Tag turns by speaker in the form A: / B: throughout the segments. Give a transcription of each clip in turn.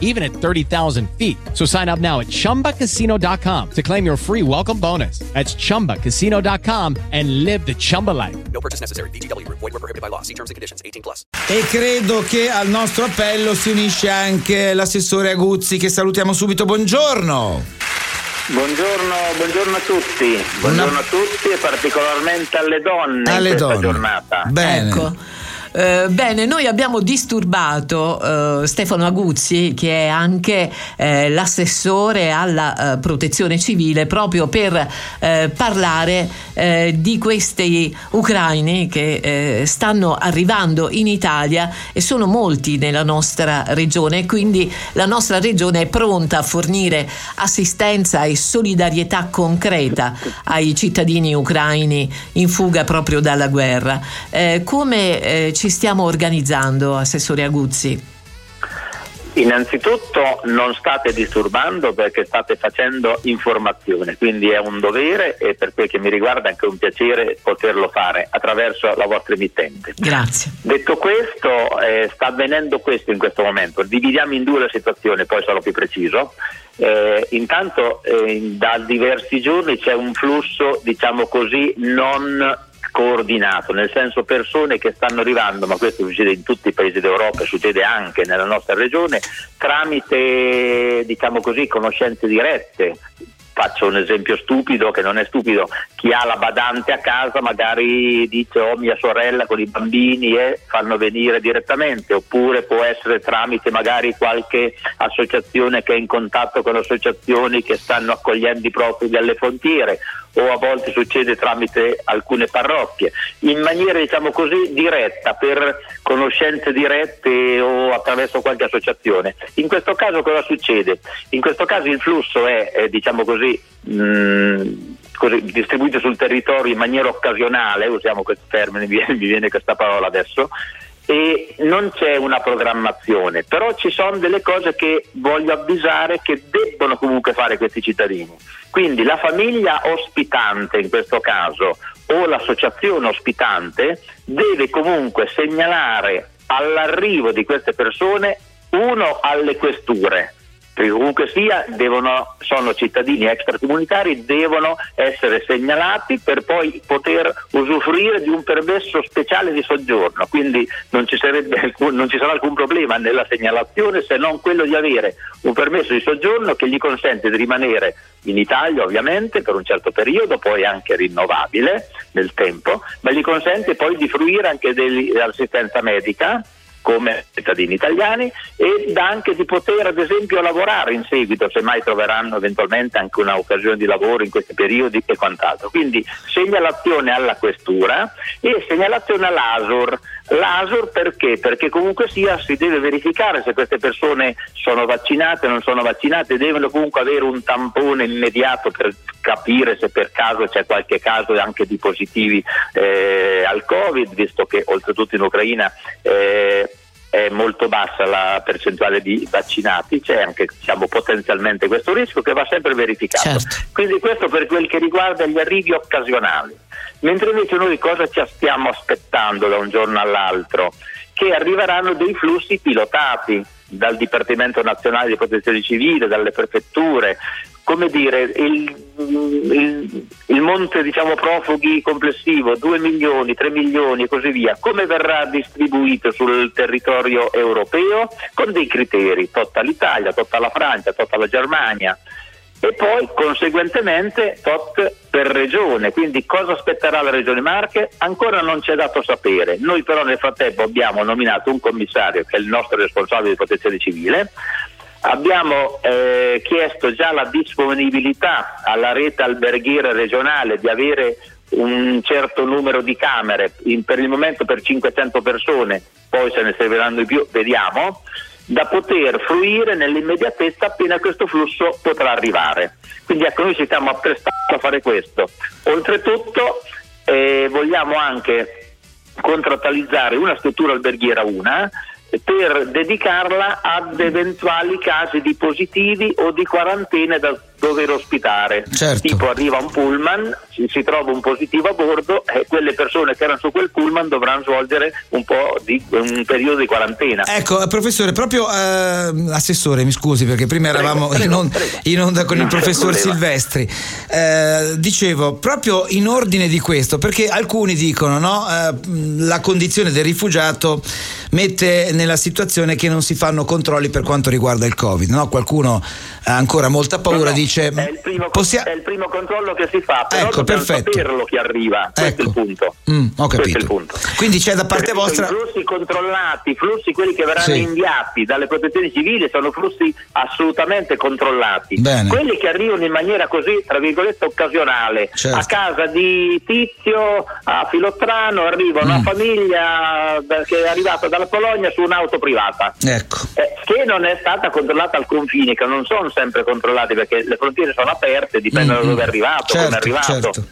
A: even at 30,000 feet. So sign up now at chumbacasino.com to claim your free welcome bonus. That's chumbacasino.com and live the Chumba life.
B: No purchase necessary. VGW Group. Void were prohibited by law. See terms and conditions. 18 plus.
C: E credo che al nostro appello si unisce anche l'assessore Aguzzi che salutiamo subito. Buongiorno.
D: Buongiorno, buongiorno a tutti, buongiorno a tutti e particolarmente alle donne
C: Alle
D: in questa
C: donne.
D: giornata.
C: Bene.
E: Ecco. Eh, bene, noi abbiamo disturbato eh, Stefano Aguzzi, che è anche eh, l'assessore alla eh, protezione civile, proprio per eh, parlare di questi ucraini che stanno arrivando in Italia e sono molti nella nostra regione quindi la nostra regione è pronta a fornire assistenza e solidarietà concreta ai cittadini ucraini in fuga proprio dalla guerra. Come eh, ci stiamo organizzando, Assessore Aguzzi?
D: Innanzitutto non state disturbando perché state facendo informazione, quindi è un dovere e per quel che mi riguarda anche un piacere poterlo fare attraverso la vostra emittente.
E: Grazie.
D: Detto questo, eh, sta avvenendo questo in questo momento. Dividiamo in due la situazione, poi sarò più preciso. Eh, intanto eh, da diversi giorni c'è un flusso, diciamo così, non coordinato, nel senso persone che stanno arrivando, ma questo succede in tutti i paesi d'Europa succede anche nella nostra regione, tramite diciamo così, conoscenze dirette. Faccio un esempio stupido che non è stupido, chi ha la badante a casa magari dice ho mia sorella con i bambini e fanno venire direttamente, oppure può essere tramite magari qualche associazione che è in contatto con associazioni che stanno accogliendo i profughi alle frontiere o a volte succede tramite alcune parrocchie, in maniera diciamo così diretta per conoscenze dirette o attraverso qualche associazione. In questo caso cosa succede? In questo caso il flusso è eh, diciamo così, mh, così, distribuito sul territorio in maniera occasionale, usiamo questo termine, mi viene questa parola adesso, e non c'è una programmazione, però ci sono delle cose che voglio avvisare che debbono comunque fare questi cittadini. Quindi la famiglia ospitante in questo caso o l'associazione ospitante deve comunque segnalare all'arrivo di queste persone uno alle questure perché comunque sia devono, sono cittadini extracomunitari, devono essere segnalati per poi poter usufruire di un permesso speciale di soggiorno, quindi non ci, alcun, non ci sarà alcun problema nella segnalazione se non quello di avere un permesso di soggiorno che gli consente di rimanere in Italia ovviamente per un certo periodo, poi anche rinnovabile nel tempo, ma gli consente poi di fruire anche dell'assistenza medica come cittadini italiani e anche di poter ad esempio lavorare in seguito se mai troveranno eventualmente anche un'occasione di lavoro in questi periodi e quant'altro. Quindi segnalazione alla questura e segnalazione all'ASUR. L'ASUR perché? Perché comunque sia si deve verificare se queste persone sono vaccinate o non sono vaccinate, devono comunque avere un tampone immediato per capire se per caso c'è qualche caso anche di positivi eh, al Covid, visto che oltretutto in Ucraina eh, è molto bassa la percentuale di vaccinati, c'è anche diciamo, potenzialmente questo rischio che va sempre verificato.
E: Certo.
D: Quindi questo per quel che riguarda gli arrivi occasionali. Mentre invece noi cosa ci stiamo aspettando da un giorno all'altro? Che arriveranno dei flussi pilotati dal Dipartimento Nazionale di Protezione Civile, dalle prefetture, come dire, il, il, il monte diciamo, profughi complessivo, 2 milioni, 3 milioni e così via, come verrà distribuito sul territorio europeo? Con dei criteri, tutta l'Italia, tutta la Francia, tutta la Germania e poi conseguentemente tot per regione, quindi cosa aspetterà la regione Marche? Ancora non c'è dato sapere, noi però nel frattempo abbiamo nominato un commissario che è il nostro responsabile di protezione civile, Abbiamo eh, chiesto già la disponibilità alla rete alberghiera regionale di avere un certo numero di camere, in, per il momento per 500 persone, poi se ne serviranno di più, vediamo, da poter fruire nell'immediatezza appena questo flusso potrà arrivare. Quindi ecco, noi ci stiamo apprestando a fare questo. Oltretutto eh, vogliamo anche contrattualizzare una struttura alberghiera una per dedicarla ad eventuali casi di positivi o di quarantene da dover ospitare.
C: Certo.
D: Tipo arriva un pullman, si, trova un positivo a bordo e quelle persone che erano su quel pullman dovranno svolgere un po' di un periodo di quarantena.
C: Ecco, eh, professore, proprio eh, assessore, mi scusi perché prima
D: Prego,
C: eravamo
D: prego,
C: in, on-
D: prego.
C: in onda con il
D: Non c'è
C: professor. Silvestri. Eh, dicevo, proprio in ordine di questo, perché alcuni dicono, no, eh, la condizione del rifugiato mette nella situazione che non si fanno controlli per quanto riguarda il Covid, no? Qualcuno ha ancora molta paura,
D: No, no,
C: dice
D: è il, primo,
C: possia-
D: è il primo controllo che si fa, però
C: Ecco, perfetto.
D: saperlo chi arriva. Questo
C: Ecco.
D: è il punto.
C: Mm, ho
D: Questo è il
C: capito.
D: punto.
C: Quindi c'è da parte vostra
D: I flussi controllati, i flussi quelli che verranno
C: Sì.
D: inviati dalle protezioni civili sono flussi assolutamente controllati.
C: Bene.
D: Quelli che arrivano in maniera così, tra virgolette, occasionale,
C: Certo.
D: a casa di Tizio, a Filottrano, arriva una
C: Mm.
D: famiglia da- che è arrivata dalla Polonia su un'auto privata.
C: Ecco.
D: Eh, che non è stata controllata al confine, che non sono sempre controllati perché le frontiere sono aperte, dipende
C: Mm,
D: da dove è
C: mm.
D: arrivato, come è
C: Certo,
D: arrivato.
C: certo.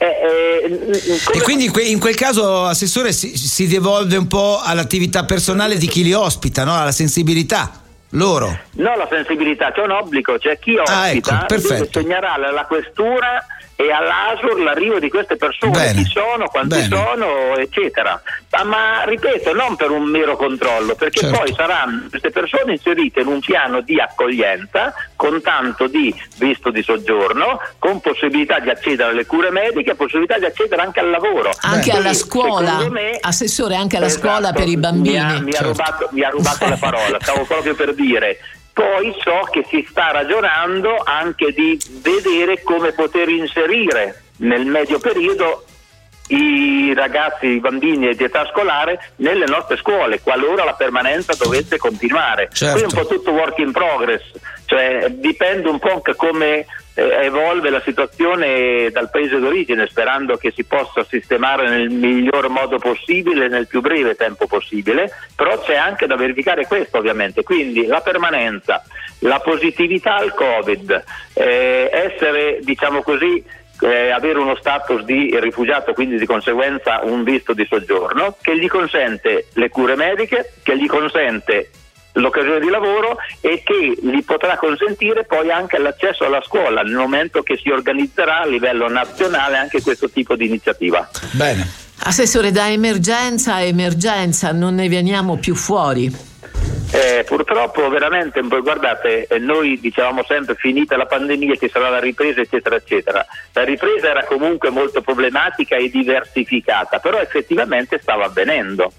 D: Eh, eh, mm,
C: E quindi in, que- in quel caso, Assessore, si, si devolve un po' all'attività personale di chi li ospita, no? alla sensibilità loro.
D: No, la sensibilità, c'è un obbligo, c'è chi ospita
C: Ah, ecco,
D: segnalare alla questura e all'ASUR l'arrivo di queste persone,
C: Bene,
D: chi sono, quanti
C: bene.
D: sono, eccetera. Ma, ma, ripeto, non per un mero controllo, perché
C: Certo.
D: poi saranno queste persone inserite in un piano di accoglienza con tanto di visto di soggiorno, con possibilità di accedere alle cure mediche, possibilità di accedere anche al lavoro.
E: Anche
D: Quindi,
E: alla scuola,
D: me-
E: assessore, anche alla
D: Esatto,
E: scuola per i
D: Mi
E: bambini.
D: ha, mi ha
C: Certo.
D: rubato, mi ha rubato la parola, stavo proprio per dire. Poi so che si sta ragionando anche di vedere come poter inserire nel medio periodo i ragazzi, i bambini di età scolare nelle nostre scuole, qualora la permanenza dovesse continuare.
C: Certo.
D: Qui è un po' tutto work in progress, cioè dipende un po' anche come evolve la situazione dal paese d'origine, sperando che si possa sistemare nel miglior modo possibile, nel più breve tempo possibile, però c'è anche da verificare questo ovviamente, quindi la permanenza, la positività al Covid, eh, essere diciamo così eh, avere uno status di rifugiato, quindi di conseguenza un visto di soggiorno, che gli consente le cure mediche, che gli consente l'occasione di lavoro e che gli potrà consentire poi anche l'accesso alla scuola nel momento che si organizzerà a livello nazionale anche questo tipo di iniziativa.
C: Bene.
E: Assessore, da emergenza a emergenza non ne veniamo più fuori.
D: Eh, purtroppo veramente, poi guardate, eh, noi dicevamo sempre finita la pandemia ci sarà la ripresa eccetera eccetera. La ripresa era comunque molto problematica e diversificata, però effettivamente stava avvenendo.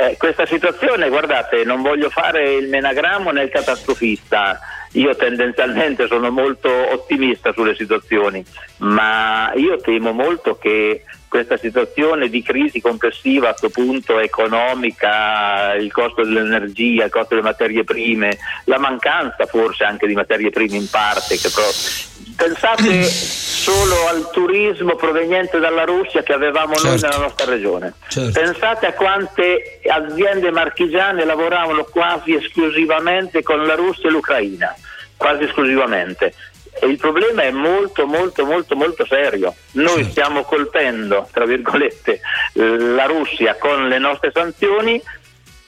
D: Eh, questa situazione, guardate, non voglio fare il menagrammo né il catastrofista, io tendenzialmente sono molto ottimista sulle situazioni, ma io temo molto che questa situazione di crisi complessiva a questo punto economica, il costo dell'energia, il costo delle materie prime, la mancanza forse anche di materie prime in parte, che però pensate solo al turismo proveniente dalla Russia che avevamo noi
C: Certo.
D: nella nostra regione.
C: Certo.
D: Pensate a quante aziende marchigiane lavoravano quasi esclusivamente con la Russia e l'Ucraina, quasi esclusivamente. E il problema è molto molto molto molto serio. Noi
C: Certo.
D: stiamo colpendo, tra virgolette, la Russia con le nostre sanzioni.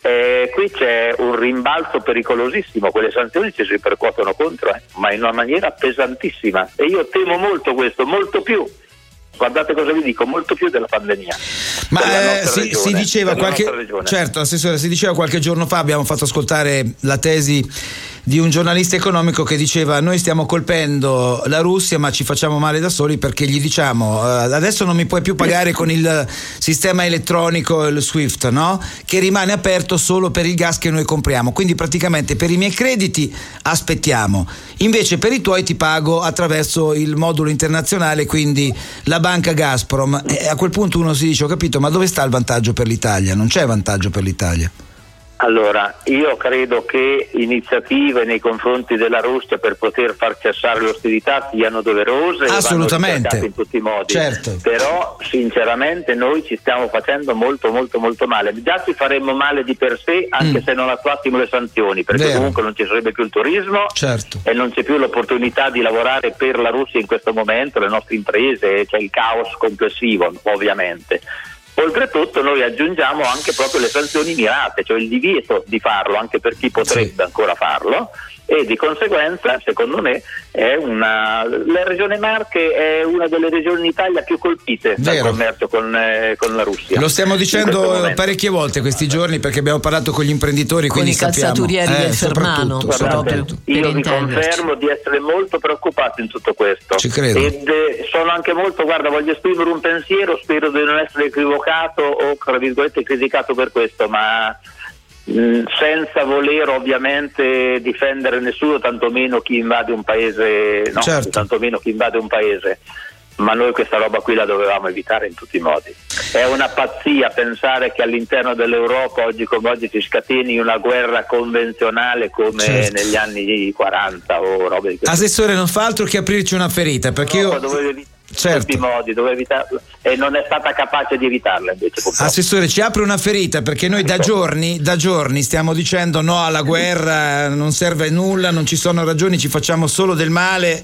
D: eh, qui c'è un rimbalzo pericolosissimo, quelle sanzioni ci si ripercuotono contro, eh, ma in una maniera pesantissima. E io temo molto questo, molto più. Guardate cosa vi dico, molto più della pandemia.
C: Ma eh, si,
D: regione,
C: si diceva qualche certo, assessore, si diceva qualche giorno fa abbiamo fatto ascoltare la tesi di un giornalista economico che diceva noi stiamo colpendo la Russia ma ci facciamo male da soli perché gli diciamo eh, adesso non mi puoi più pagare con il sistema elettronico il Swift, no? Che rimane aperto solo per il gas che noi compriamo. Quindi praticamente per i miei crediti aspettiamo. Invece per i tuoi ti pago attraverso il modulo internazionale, quindi la banca Gazprom. E a quel punto uno si dice, ho capito, ma dove sta il vantaggio per l'Italia? Non c'è vantaggio per l'Italia.
D: Allora, io credo che iniziative nei confronti della Russia per poter far cessare le ostilità siano doverose e
C: Assolutamente.
D: in tutti i modi.
C: Certo.
D: Però sinceramente noi ci stiamo facendo molto molto molto male. Già ci faremmo male di per sé anche
C: Mm.
D: se non attuassimo le sanzioni, perché
C: Vero.
D: comunque non ci sarebbe più il turismo
C: Certo.
D: e non c'è più l'opportunità di lavorare per la Russia in questo momento, le nostre imprese, c'è il caos complessivo ovviamente. Oltretutto noi aggiungiamo anche proprio le sanzioni mirate, cioè il divieto di farlo anche per chi potrebbe sì. ancora farlo e di conseguenza, secondo me, una... la regione Marche è una delle regioni in Italia più colpite Vero. dal commercio con, eh, con, la Russia.
C: Lo stiamo dicendo parecchie volte questi giorni perché abbiamo parlato con gli imprenditori.
E: Con i calzaturieri
C: eh,
E: del Fermano.
D: Guardate, io vi confermo di essere molto preoccupato in tutto questo.
C: Ci credo.
D: Ed eh, sono anche molto, guarda, voglio esprimere un pensiero, spero di non essere equivocato o, tra virgolette, criticato per questo, ma senza voler ovviamente difendere nessuno, tantomeno chi invade un paese, no, certo. tantomeno chi invade un paese. Ma noi questa roba qui la dovevamo evitare in tutti i modi. È una pazzia pensare che all'interno dell'Europa oggi come oggi si scateni una guerra convenzionale come certo. negli anni 40 o robe di questo.
C: Assessore, non fa altro che aprirci una ferita perché no,
D: io certo. tutti i modi, doveva evitarlo e non è stata capace di evitarla invece. Purtroppo.
C: Assessore, ci apre una ferita perché noi da giorni, da giorni stiamo dicendo no alla guerra, non serve a nulla, non ci sono ragioni, ci facciamo solo del male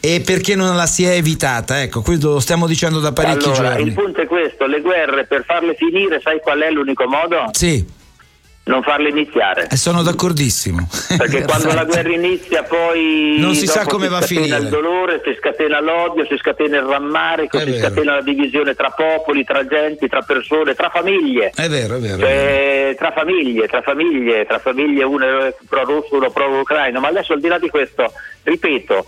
C: e perché non la si è evitata? Ecco, questo lo stiamo dicendo da parecchi
D: allora,
C: giorni.
D: Il punto è questo, le guerre per farle finire, sai qual è l'unico modo?
C: Sì
D: non farle iniziare.
C: E sono d'accordissimo.
D: Perché quando la guerra inizia poi
C: non si sa come va a finire.
D: Si scatena il dolore, si scatena l'odio, si scatena il rammarico, è si vero. scatena la divisione tra popoli, tra genti, tra persone, tra famiglie.
C: È vero, è vero.
D: Cioè,
C: è
D: vero. Tra famiglie, tra famiglie, tra famiglie, uno pro russo, uno pro ucraino. Ma adesso al di là di questo, ripeto,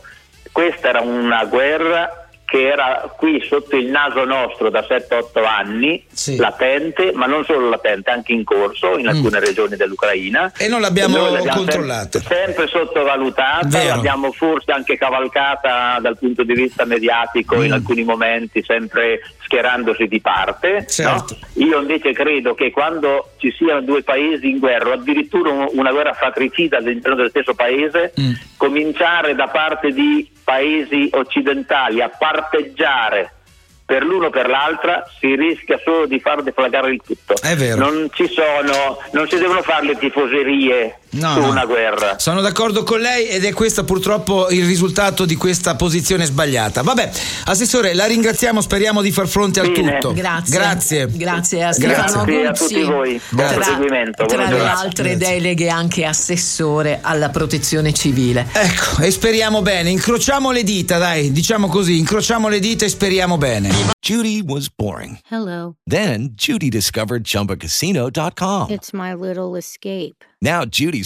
D: questa era una guerra che era qui sotto il naso nostro da 7-8 anni, sì. latente, ma non solo latente, anche in corso in alcune mm. regioni dell'Ucraina.
C: E non l'abbiamo, l'abbiamo controllata.
D: Sempre, sempre sottovalutata, Vero. l'abbiamo forse anche cavalcata dal punto di vista mediatico mm. in alcuni momenti, sempre schierandosi di parte.
C: Certo.
D: No? Io invece credo che quando ci siano due paesi in guerra, o addirittura una guerra fratricida all'interno del stesso paese, mm. cominciare da parte di paesi occidentali a parteggiare per l'uno o per l'altra si rischia solo di far deflagrare il tutto.
C: È vero.
D: Non ci sono, non si devono fare le tifoserie no, su una guerra.
C: Sono d'accordo con lei ed è questo purtroppo il risultato di questa posizione sbagliata. Vabbè, Assessore, la ringraziamo, speriamo di far fronte al
E: Bene.
C: tutto.
E: Grazie.
C: Grazie.
E: Grazie a Stefano
D: Grazie a tutti voi.
E: Buon proseguimento. Tra, tra le altre
C: Grazie.
E: deleghe anche assessore alla protezione civile.
C: Ecco, e speriamo bene. Incrociamo le dita, dai, diciamo così, incrociamo le dita e speriamo bene.
F: Judy was boring.
G: Hello.
F: Then Judy discovered chumbacasino.com.
G: It's my little escape.
F: Now Judy's